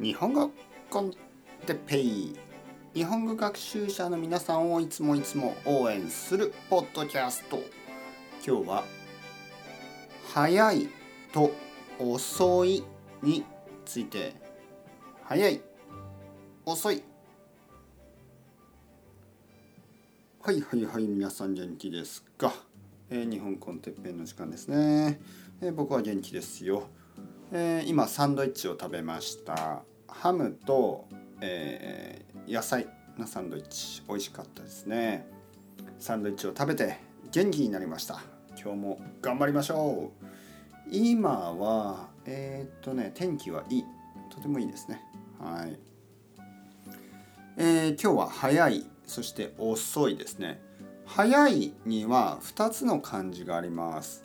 日本語コンテペイ。日本語学習者の皆さんをいつもいつも応援するポッドキャスト。今日は早いと遅いについて。早い遅い。はいはいはい皆さん元気ですか、えー、日本コンテッペイの時間ですね、えー、僕は元気ですよ、えー、今サンドイッチを食べました。ハムと、えー、野菜。のサンドイッチ美味しかったですね。サンドイッチを食べて元気になりました。今日も頑張りましょう。今はえー、っとね天気はいい。とてもいいですね。はい。えー、今日は早い。そして遅いですね。早いには2つの漢字があります、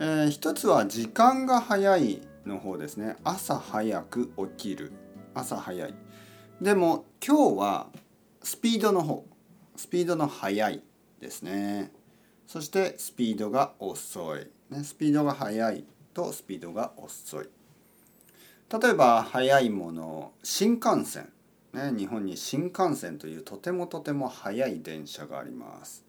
えー、1つは時間が早い。の方ですね。朝早く起きる。朝早い。でも今日はスピードの方。スピードの速いですね。そしてスピードが遅い、ね、スピードが速いとスピードが遅い。例えば速いもの新幹線、ね、日本に新幹線というとてもとても速い電車があります。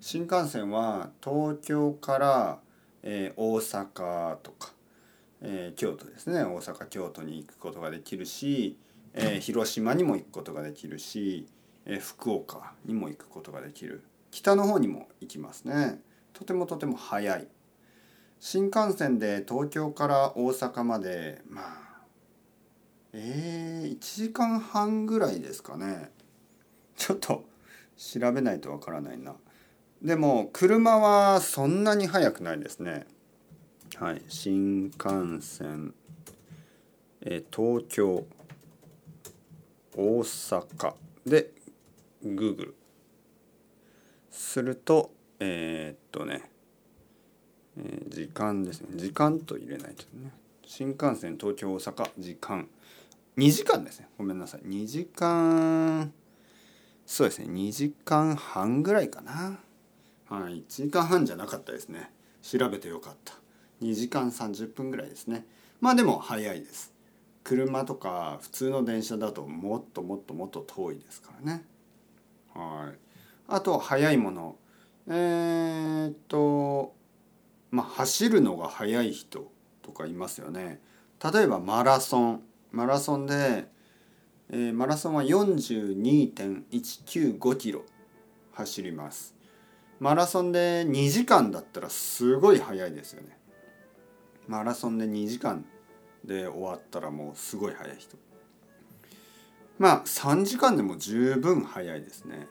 新幹線は東京から、えー、大阪とかえー、京都ですね。大阪京都に行くことができるし、えー、広島にも行くことができるし、えー、福岡にも行くことができる。北の方にも行きますね。とてもとても早い。新幹線で東京から大阪までまあえー、1時間半ぐらいですかね。ちょっと調べないとわからないな。でも車はそんなに速くないですね。はい、新幹線、え東京。大阪。で Google するとえー、っとね、えー、時間ですね。時間と入れないとね。新幹線東京大阪。時間。2時間ですね。ごめんなさい。2時間。そうですね。2時間半ぐらいかな。はい。1時間半じゃなかったですね。調べてよかった。2時間30分ぐらいですね。まあでも早いです。車とか普通の電車だともっともっともっと遠いですからね。はい。あと速いもの。えー、っとまあ走るのが速い人とかいますよね。例えばマラソン。マラソンで、えー、マラソンは42.195キロ走ります。マラソンで2時間だったらすごい速いですよね。マラソンで2時間で終わったらもうすごい速い人。まあ3時間でも十分速いですね。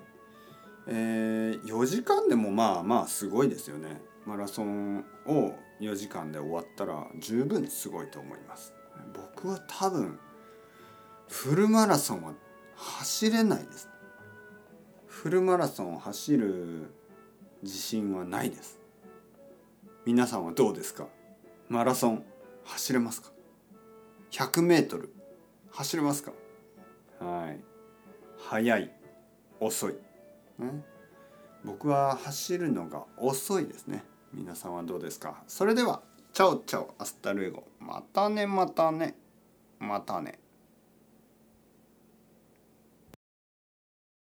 えー、4時間でもまあまあすごいですよね。マラソンを4時間で終わったら十分すごいと思います。僕は多分フルマラソンは走れないです。フルマラソンを走る自信はないです。皆さんはどうですか？マラソン走れますか？100メートル走れますか？はい。速い遅い、ね、僕は走るのが遅いですね。皆さんはどうですか？それでは ciao ciao hasta luego。またねまたねまたね